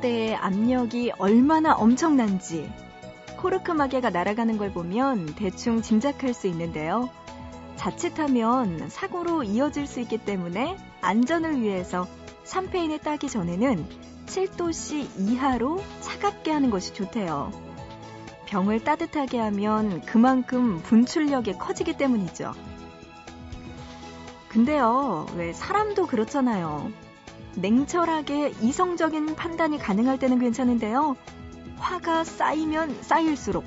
때의 압력이 얼마나 엄청난지 코르크 마개가 날아가는 걸 보면 대충 짐작할 수 있는데요. 자칫하면 사고로 이어질 수 있기 때문에 안전을 위해서 샴페인을 따기 전에는 7도씨 이하로 차갑게 하는 것이 좋대요. 병을 따뜻하게 하면 그만큼 분출력이 커지기 때문이죠. 근데요, 왜 사람도 그렇잖아요. 냉철하게 이성적인 판단이 가능할 때는 괜찮은데요. 화가 쌓이면 쌓일수록,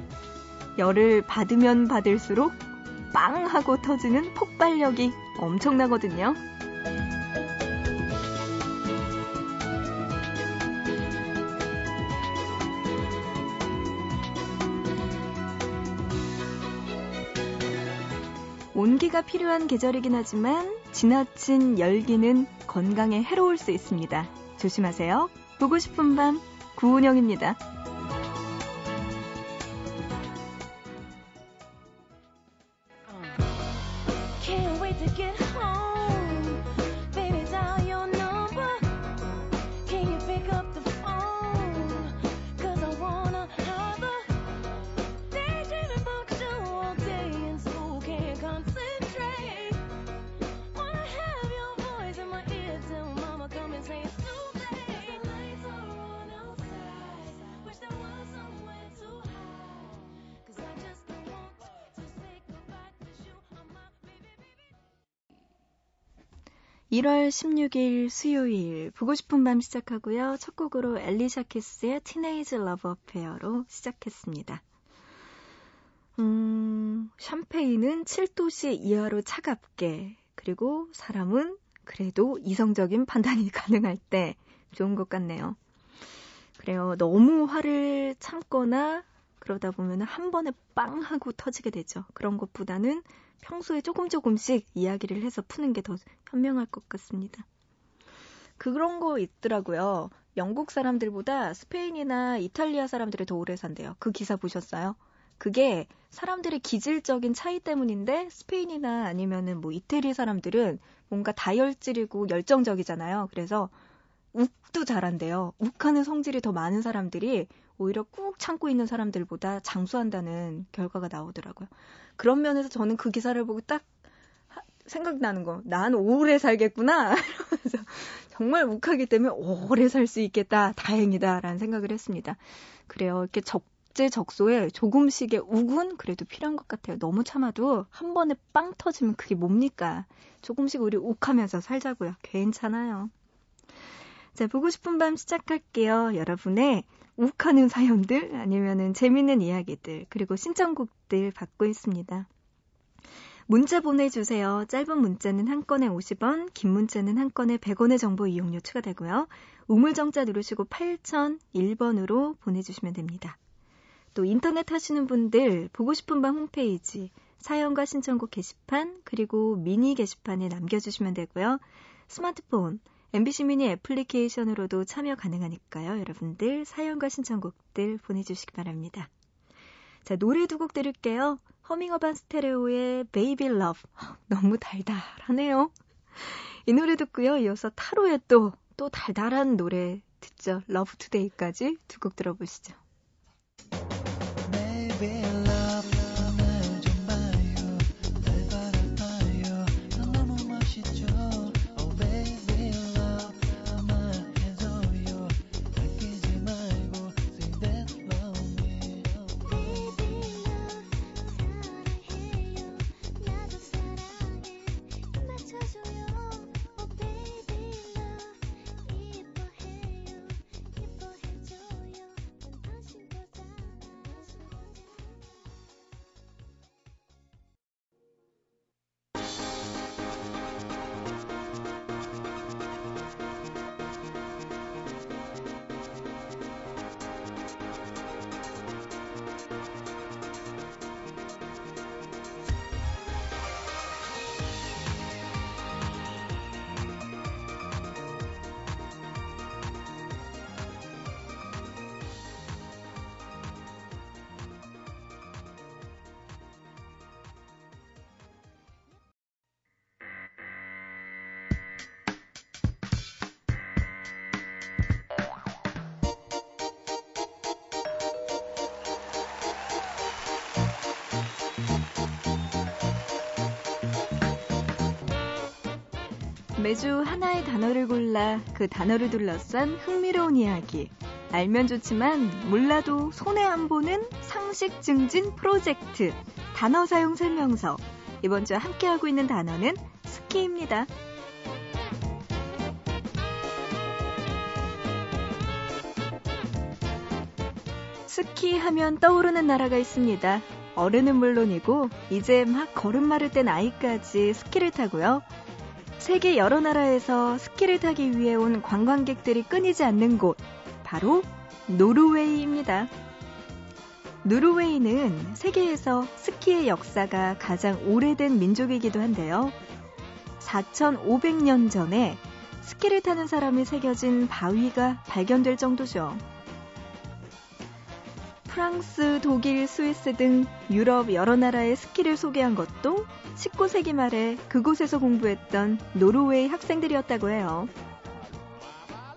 열을 받으면 받을수록 빵 하고 터지는 폭발력이 엄청나거든요. 온기가 필요한 계절이긴 하지만 지나친 열기는 건강에 해로울 수 있습니다. 조심하세요. 보고 싶은 밤 구은영입니다. (1월 16일) 수요일 보고 싶은 밤 시작하고요. 첫 곡으로 엘리샤 키스의 Teenage Love Affair로 시작했습니다. 음, 샴페인은 7도씨 이하로 차갑게, 그리고 사람은 그래도 이성적인 판단이 가능할 때 좋은 것 같네요. 그래요. 너무 화를 참거나 그러다 보면 한 번에 빵 하고 터지게 되죠. 그런 것보다는 평소에 조금 조금씩 이야기를 해서 푸는 게 더 현명할 것 같습니다. 그런 거 있더라고요. 영국 사람들보다 스페인이나 이탈리아 사람들이 더 오래 산대요. 그 기사 보셨어요? 그게 사람들의 기질적인 차이 때문인데 스페인이나 아니면은 뭐 이태리 사람들은 뭔가 다혈질이고 열정적이잖아요. 그래서 욱도 잘한대요. 욱하는 성질이 더 많은 사람들이 오히려 꾹 참고 있는 사람들보다 장수한다는 결과가 나오더라고요. 그런 면에서 저는 그 기사를 보고 딱 생각나는 거. 난 오래 살겠구나. 이러면서 정말 욱하기 때문에 오래 살 수 있겠다. 다행이다. 라는 생각을 했습니다. 그래요. 이렇게 적재적소에 조금씩의 욱은 그래도 필요한 것 같아요. 너무 참아도 한 번에 빵 터지면 그게 뭡니까? 조금씩 우리 욱하면서 살자고요. 괜찮아요. 자, 보고 싶은 밤 시작할게요. 여러분의 욱하는 사연들, 아니면은 재밌는 이야기들, 그리고 신청곡들 받고 있습니다. 문자 보내주세요. 짧은 문자는 한 건에 50원, 긴 문자는 한 건에 100원의 정보 이용료 추가되고요. 우물정자 누르시고 8001번으로 보내주시면 됩니다. 또 인터넷 하시는 분들 보고 싶은 밤 홈페이지 사연과 신청곡 게시판 그리고 미니 게시판에 남겨주시면 되고요. 스마트폰 MBC 미니 애플리케이션으로도 참여 가능하니까요. 여러분들 사연과 신청곡들 보내주시기 바랍니다. 자, 노래 두 곡 들을게요. 허밍어반 스테레오의 Baby Love. 너무 달달하네요. 이 노래 듣고요. 이어서 타로의 또, 또 달달한 노래 듣죠. Love Today까지 두 곡 들어보시죠. Baby, 매주 하나의 단어를 골라 그 단어를 둘러싼 흥미로운 이야기. 알면 좋지만 몰라도 손해 안 보는 상식 증진 프로젝트. 단어 사용 설명서. 이번 주 함께하고 있는 단어는 스키입니다. 스키 하면 떠오르는 나라가 있습니다. 어른은 물론이고 이제 막 걸음 마를 뗀 아이까지 스키를 타고요. 세계 여러 나라에서 스키를 타기 위해 온 관광객들이 끊이지 않는 곳, 바로 노르웨이입니다. 노르웨이는 세계에서 스키의 역사가 가장 오래된 민족이기도 한데요. 4,500년 전에 스키를 타는 사람이 새겨진 바위가 발견될 정도죠. 프랑스, 독일, 스위스 등 유럽 여러 나라의 스키를 소개한 것도 19세기 말에 그곳에서 공부했던 노르웨이 학생들이었다고 해요.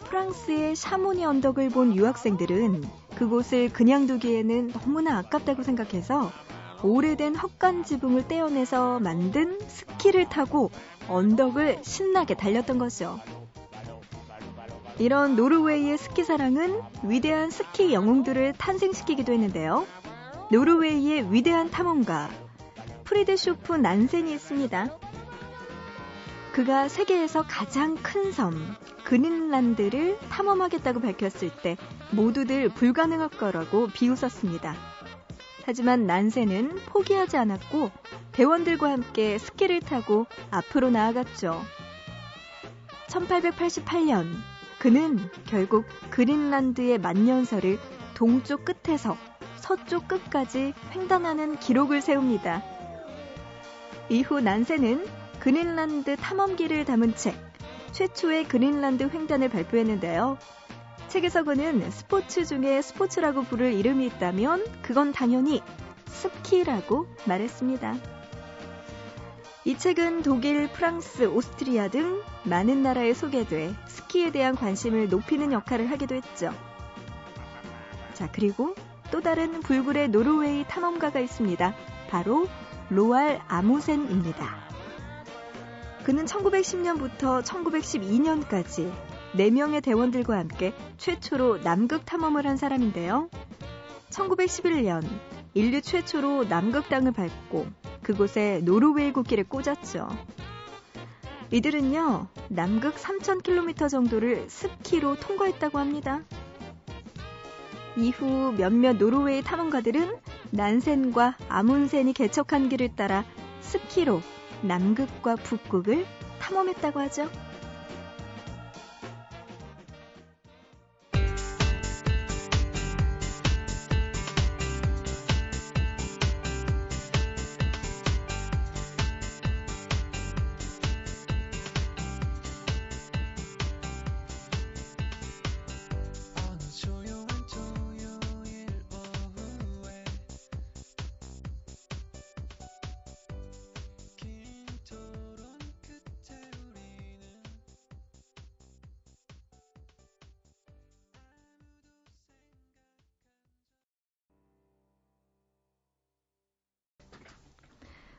프랑스의 샤모니 언덕을 본 유학생들은 그곳을 그냥 두기에는 너무나 아깝다고 생각해서 오래된 헛간 지붕을 떼어내서 만든 스키를 타고 언덕을 신나게 달렸던 거죠. 이런 노르웨이의 스키 사랑은 위대한 스키 영웅들을 탄생시키기도 했는데요. 노르웨이의 위대한 탐험가 프리드쇼프 난센이 있습니다. 그가 세계에서 가장 큰 섬, 그린란드를 탐험하겠다고 밝혔을 때 모두들 불가능할 거라고 비웃었습니다. 하지만 난센은 포기하지 않았고 대원들과 함께 스키를 타고 앞으로 나아갔죠. 1888년 그는 결국 그린란드의 만년설을 동쪽 끝에서 서쪽 끝까지 횡단하는 기록을 세웁니다. 이후 난센은 그린란드 탐험기를 담은 책, 최초의 그린란드 횡단을 발표했는데요. 책에서 그는 스포츠 중에 스포츠라고 부를 이름이 있다면 그건 당연히 스키라고 말했습니다. 이 책은 독일, 프랑스, 오스트리아 등 많은 나라에 소개돼 스키에 대한 관심을 높이는 역할을 하기도 했죠. 자, 그리고 또 다른 불굴의 노르웨이 탐험가가 있습니다. 바로 로알 아무센입니다. 그는 1910년부터 1912년까지 4명의 대원들과 함께 최초로 남극 탐험을 한 사람인데요. 1911년 인류 최초로 남극 땅을 밟고 그곳에 노르웨이 국기를 꽂았죠. 이들은요, 남극 3,000km 정도를 스키로 통과했다고 합니다. 이후 몇몇 노르웨이 탐험가들은 난센과 아문센이 개척한 길을 따라 스키로 남극과 북극을 탐험했다고 하죠.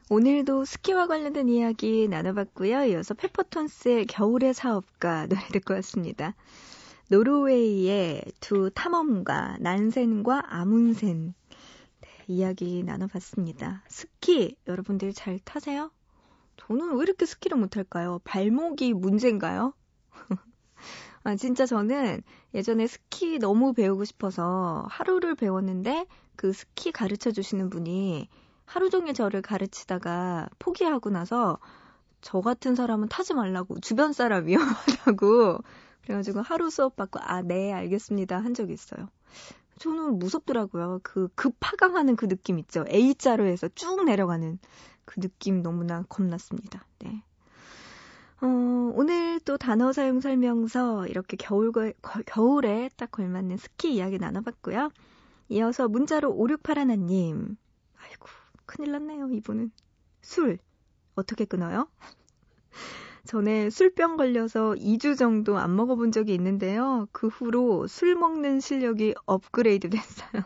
오늘도 스키와 관련된 이야기 나눠봤고요. 이어서 페퍼톤스의 겨울의 사업가 노래 듣고 왔습니다. 노르웨이의 두 탐험가 난센과 아문센 네, 이야기 나눠봤습니다. 스키 여러분들 잘 타세요? 저는 왜 이렇게 스키를 못할까요? 발목이 문제인가요? 아, 진짜 저는 예전에 스키 너무 배우고 싶어서 하루를 배웠는데 그 스키 가르쳐 주시는 분이 하루 종일 저를 가르치다가 포기하고 나서 저 같은 사람은 타지 말라고 주변 사람 위험하다고 그래가지고 하루 수업 받고 아 네 알겠습니다 한 적이 있어요. 저는 무섭더라고요. 그 급하강하는 그 느낌 있죠. A자로 해서 쭉 내려가는 그 느낌 너무나 겁났습니다. 네. 어, 오늘 또 단어 사용 설명서 이렇게 겨울, 겨울에 딱 걸맞는 스키 이야기 나눠봤고요. 이어서 문자로 5681님. 아이고, 큰일 났네요, 이분은. 술. 어떻게 끊어요? 전에 술병 걸려서 2주 정도 안 먹어본 적이 있는데요. 그 후로 술 먹는 실력이 업그레이드 됐어요.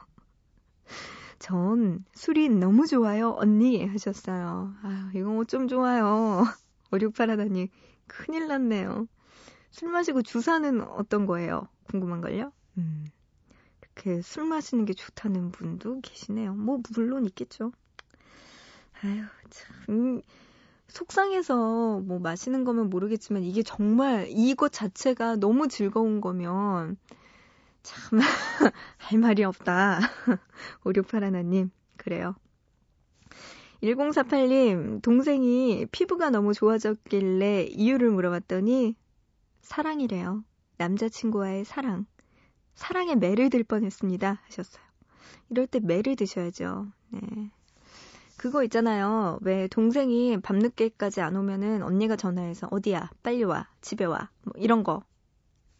전 술이 너무 좋아요, 언니 하셨어요. 아, 이거 뭐좀 좋아요. 5681님. 큰일 났네요. 술 마시고 주사는 어떤 거예요? 궁금한걸요? 음, 이렇게 술 마시는 게 좋다는 분도 계시네요. 뭐, 물론 있겠죠. 아유, 참. 속상해서 뭐 마시는 거면 모르겠지만 이게 정말 이것 자체가 너무 즐거운 거면 참 할 말이 없다. 5681님 그래요. 1048님 동생이 피부가 너무 좋아졌길래 이유를 물어봤더니 사랑이래요. 남자친구와의 사랑. 사랑에 매를 들 뻔했습니다. 하셨어요. 이럴 때 매를 드셔야죠. 네. 그거 있잖아요. 왜 동생이 밤늦게까지 안 오면은 언니가 전화해서 어디야? 빨리 와. 집에 와. 뭐 이런 거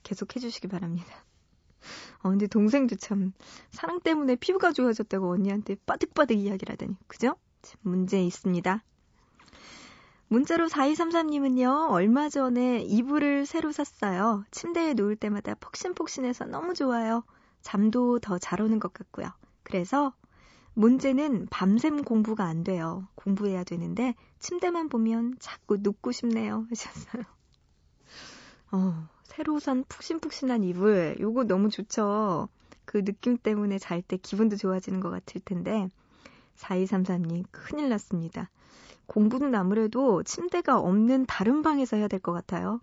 계속 해주시기 바랍니다. 어, 근데 동생도 참 사랑 때문에 피부가 좋아졌다고 언니한테 빠득빠득 이야기를 하다니. 그죠? 문제 있습니다. 문자로 4233님은요, 얼마 전에 이불을 새로 샀어요. 침대에 누울 때마다 폭신폭신해서 너무 좋아요. 잠도 더 잘 오는 것 같고요. 그래서 문제는 밤샘 공부가 안 돼요. 공부해야 되는데 침대만 보면 자꾸 눕고 싶네요. 하셨어요. 어, 새로 산 푹신푹신한 이불. 요거 너무 좋죠. 그 느낌 때문에 잘 때 기분도 좋아지는 것 같을 텐데 4233님 큰일 났습니다. 공부는 아무래도 침대가 없는 다른 방에서 해야 될 것 같아요.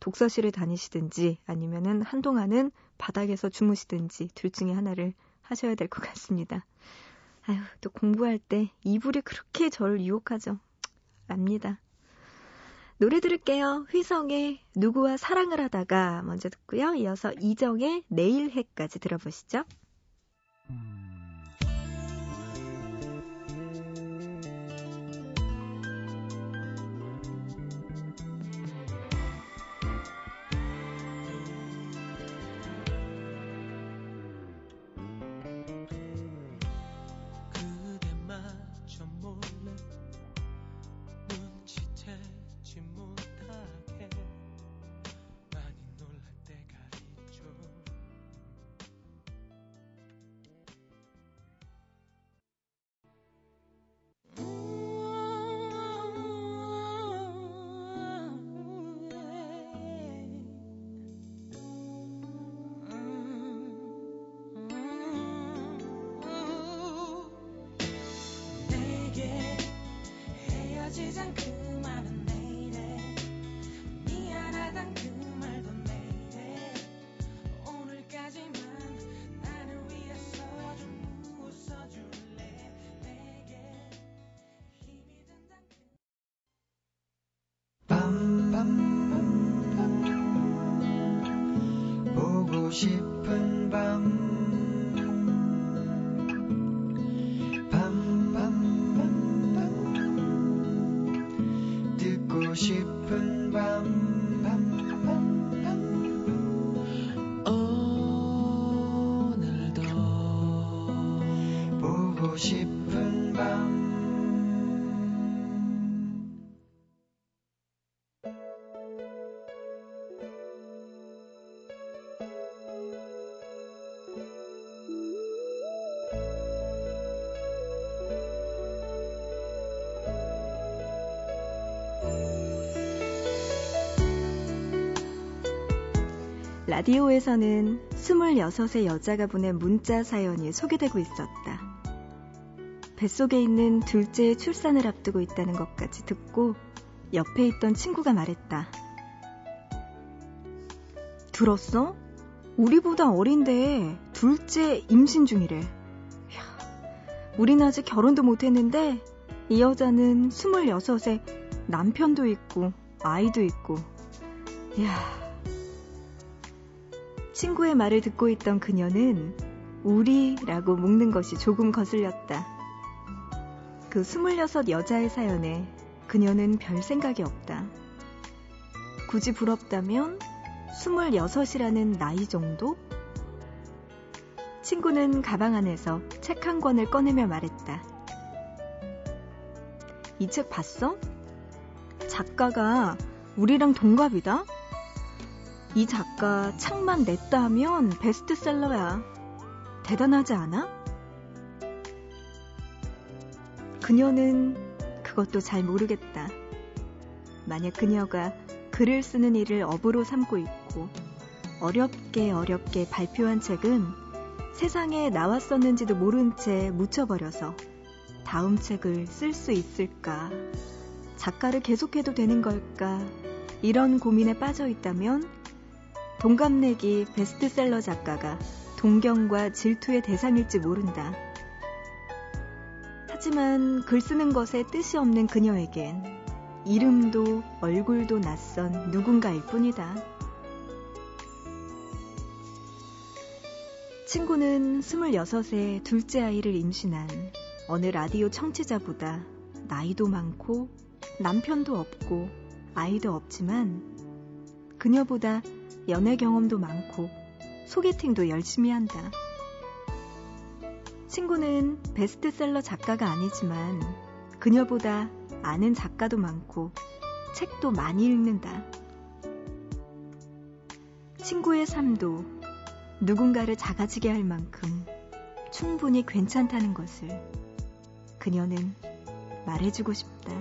독서실에 다니시든지 아니면은 한동안은 바닥에서 주무시든지 둘 중에 하나를 하셔야 될 것 같습니다. 아유, 또 공부할 때 이불이 그렇게 저를 유혹하죠. 압니다. 노래 들을게요. 휘성의 누구와 사랑을 하다가 먼저 듣고요. 이어서 이정의 내일 해까지 들어보시죠. 上课。 라디오에서는 26의 여자가 보낸 문자 사연이 소개되고 있었다. 뱃속에 있는 둘째의 출산을 앞두고 있다는 것까지 듣고 옆에 있던 친구가 말했다. 들었어? 우리보다 어린데 둘째 임신 중이래. 야, 우린 아직 결혼도 못했는데 이 여자는 26에 남편도 있고 아이도 있고. 야, 친구의 말을 듣고 있던 그녀는 우리라고 묶는 것이 조금 거슬렸다. 그 26 여자의 사연에 그녀는 별 생각이 없다. 굳이 부럽다면 26이라는 나이 정도? 친구는 가방 안에서 책 한 권을 꺼내며 말했다. 이 책 봤어? 작가가 우리랑 동갑이다? 이 작가 책만 냈다 하면 베스트셀러야. 대단하지 않아? 그녀는 그것도 잘 모르겠다. 만약 그녀가 그 글을 쓰는 일을 업으로 삼고 있고 어렵게 어렵게 발표한 책은 세상에 나왔었는지도 모른 채 묻혀버려서 다음 책을 쓸 수 있을까? 작가를 계속해도 되는 걸까? 이런 고민에 빠져 있다면 동갑내기 베스트셀러 작가가 동경과 질투의 대상일지 모른다. 하지만 글 쓰는 것에 뜻이 없는 그녀에겐 이름도 얼굴도 낯선 누군가일 뿐이다. 친구는 26세 둘째 아이를 임신한 어느 라디오 청취자보다 나이도 많고 남편도 없고 아이도 없지만 그녀보다 연애 경험도 많고 소개팅도 열심히 한다. 친구는 베스트셀러 작가가 아니지만 그녀보다 아는 작가도 많고 책도 많이 읽는다. 친구의 삶도 누군가를 작아지게 할 만큼 충분히 괜찮다는 것을 그녀는 말해주고 싶다.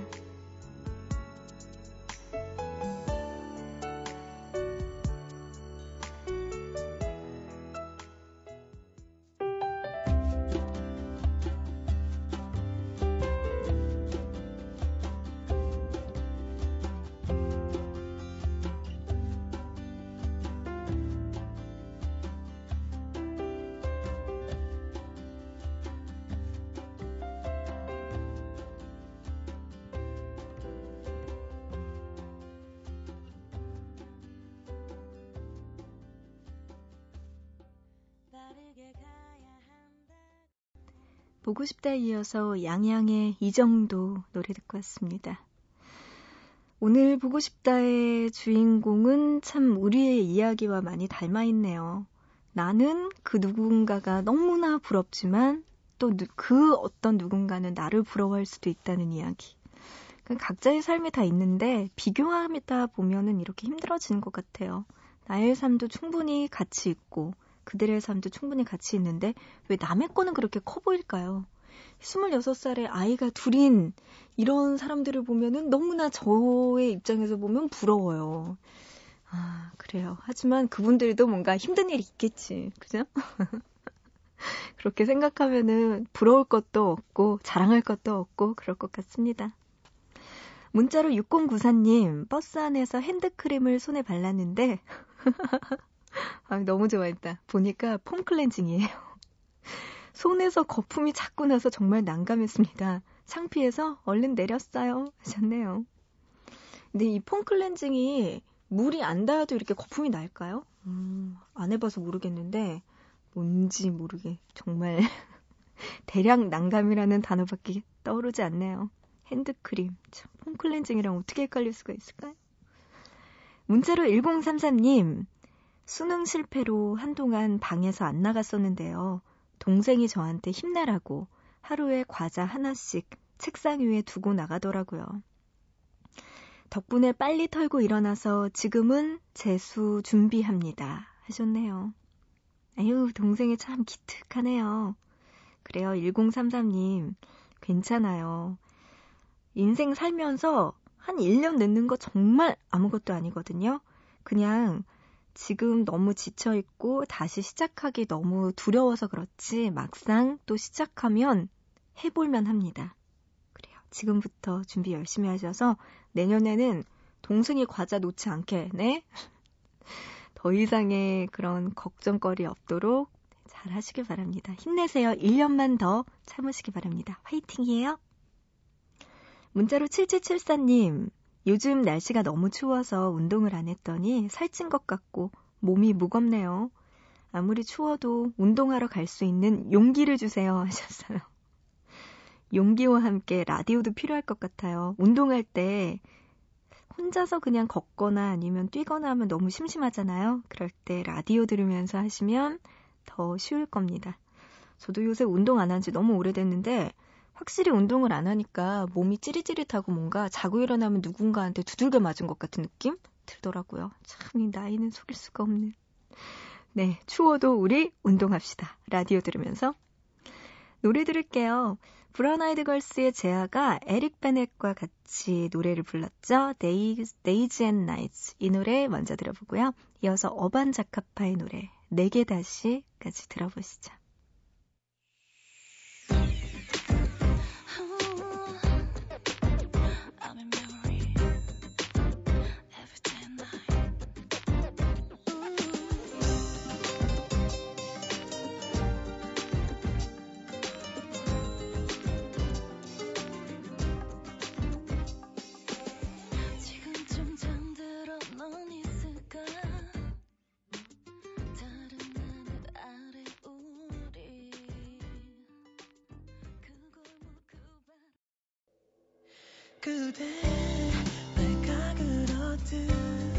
보고 싶다 이어서 양양의 이 정도 노래 듣고 왔습니다. 오늘 보고 싶다의 주인공은 참 우리의 이야기와 많이 닮아 있네요. 나는 그 누군가가 너무나 부럽지만 또 그 어떤 누군가는 나를 부러워할 수도 있다는 이야기. 각자의 삶이 다 있는데 비교하다 보면은 이렇게 힘들어지는 것 같아요. 나의 삶도 충분히 가치 있고 그들의 삶도 충분히 가치 있는데 왜 남의 거는 그렇게 커 보일까요? 26살의 아이가 둘인 이런 사람들을 보면은 너무나 저의 입장에서 보면 부러워요. 아, 그래요. 하지만 그분들도 뭔가 힘든 일이 있겠지. 그죠? 그렇게 생각하면은 부러울 것도 없고 자랑할 것도 없고 그럴 것 같습니다. 문자로 6094님, 버스 안에서 핸드크림을 손에 발랐는데 아, 너무 좋아했다. 보니까 폼 클렌징이에요. 손에서 거품이 자꾸 나서 정말 난감했습니다. 창피해서 얼른 내렸어요. 하셨네요. 근데 이 폼 클렌징이 물이 안 닿아도 이렇게 거품이 날까요? 음, 안 해봐서 모르겠는데 뭔지 모르게 정말 대량 난감이라는 단어밖에 떠오르지 않네요. 핸드크림, 참, 폼 클렌징이랑 어떻게 헷갈릴 수가 있을까요? 문자로 1033님, 수능 실패로 한동안 방에서 안 나갔었는데요. 동생이 저한테 힘내라고 하루에 과자 하나씩 책상 위에 두고 나가더라고요. 덕분에 빨리 털고 일어나서 지금은 재수 준비합니다. 하셨네요. 아유, 동생이 참 기특하네요. 그래요, 1033님. 괜찮아요. 인생 살면서 한 1년 늦는 거 정말 아무것도 아니거든요. 그냥 지금 너무 지쳐있고 다시 시작하기 너무 두려워서 그렇지 막상 또 시작하면 해볼만 합니다. 그래요. 지금부터 준비 열심히 하셔서 내년에는 동생이 과자 놓지 않게, 네? 더 이상의 그런 걱정거리 없도록 잘 하시길 바랍니다. 힘내세요. 1년만 더 참으시기 바랍니다. 화이팅이에요. 문자로 7774님, 요즘 날씨가 너무 추워서 운동을 안 했더니 살찐 것 같고 몸이 무겁네요. 아무리 추워도 운동하러 갈 수 있는 용기를 주세요 하셨어요. 용기와 함께 라디오도 필요할 것 같아요. 운동할 때 혼자서 그냥 걷거나 아니면 뛰거나 하면 너무 심심하잖아요. 그럴 때 라디오 들으면서 하시면 더 쉬울 겁니다. 저도 요새 운동 안 한 지 너무 오래됐는데 확실히 운동을 안 하니까 몸이 찌릿찌릿하고 뭔가 자고 일어나면 누군가한테 두들겨 맞은 것 같은 느낌 들더라고요. 참, 이 나이는 속일 수가 없는. 네, 추워도 우리 운동합시다. 라디오 들으면서. 노래 들을게요. 브라운 아이드 걸스의 제아가 에릭 베넷과 같이 노래를 불렀죠. Days, Days and Nights. 이 노래 먼저 들어보고요. 이어서 어반 자카파의 노래, 내게 다시까지 들어보시죠. 그대 발각을 얻은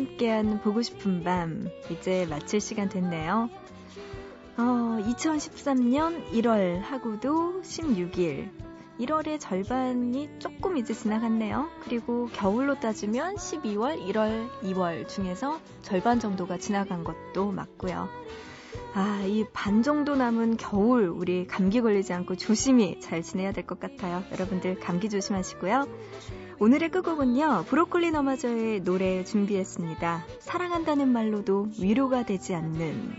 함께한 보고 싶은 밤 이제 마칠 시간 됐네요. 어, 2013년 1월 하고도 16일 1월의 절반이 조금 이제 지나갔네요. 그리고 겨울로 따지면 12월, 1월, 2월 중에서 절반 정도가 지나간 것도 맞고요. 아, 이 반 정도 남은 겨울 우리 감기 걸리지 않고 조심히 잘 지내야 될 것 같아요. 여러분들 감기 조심하시고요. 오늘의 끝곡은요. 브로콜리 너마저의 노래 준비했습니다. 사랑한다는 말로도 위로가 되지 않는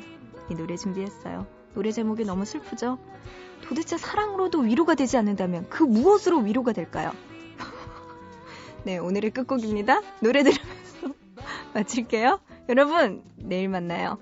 이 노래 준비했어요. 노래 제목이 너무 슬프죠? 도대체 사랑으로도 위로가 되지 않는다면 그 무엇으로 위로가 될까요? 네, 오늘의 끝곡입니다. 노래 들으면서 마칠게요. 여러분, 내일 만나요.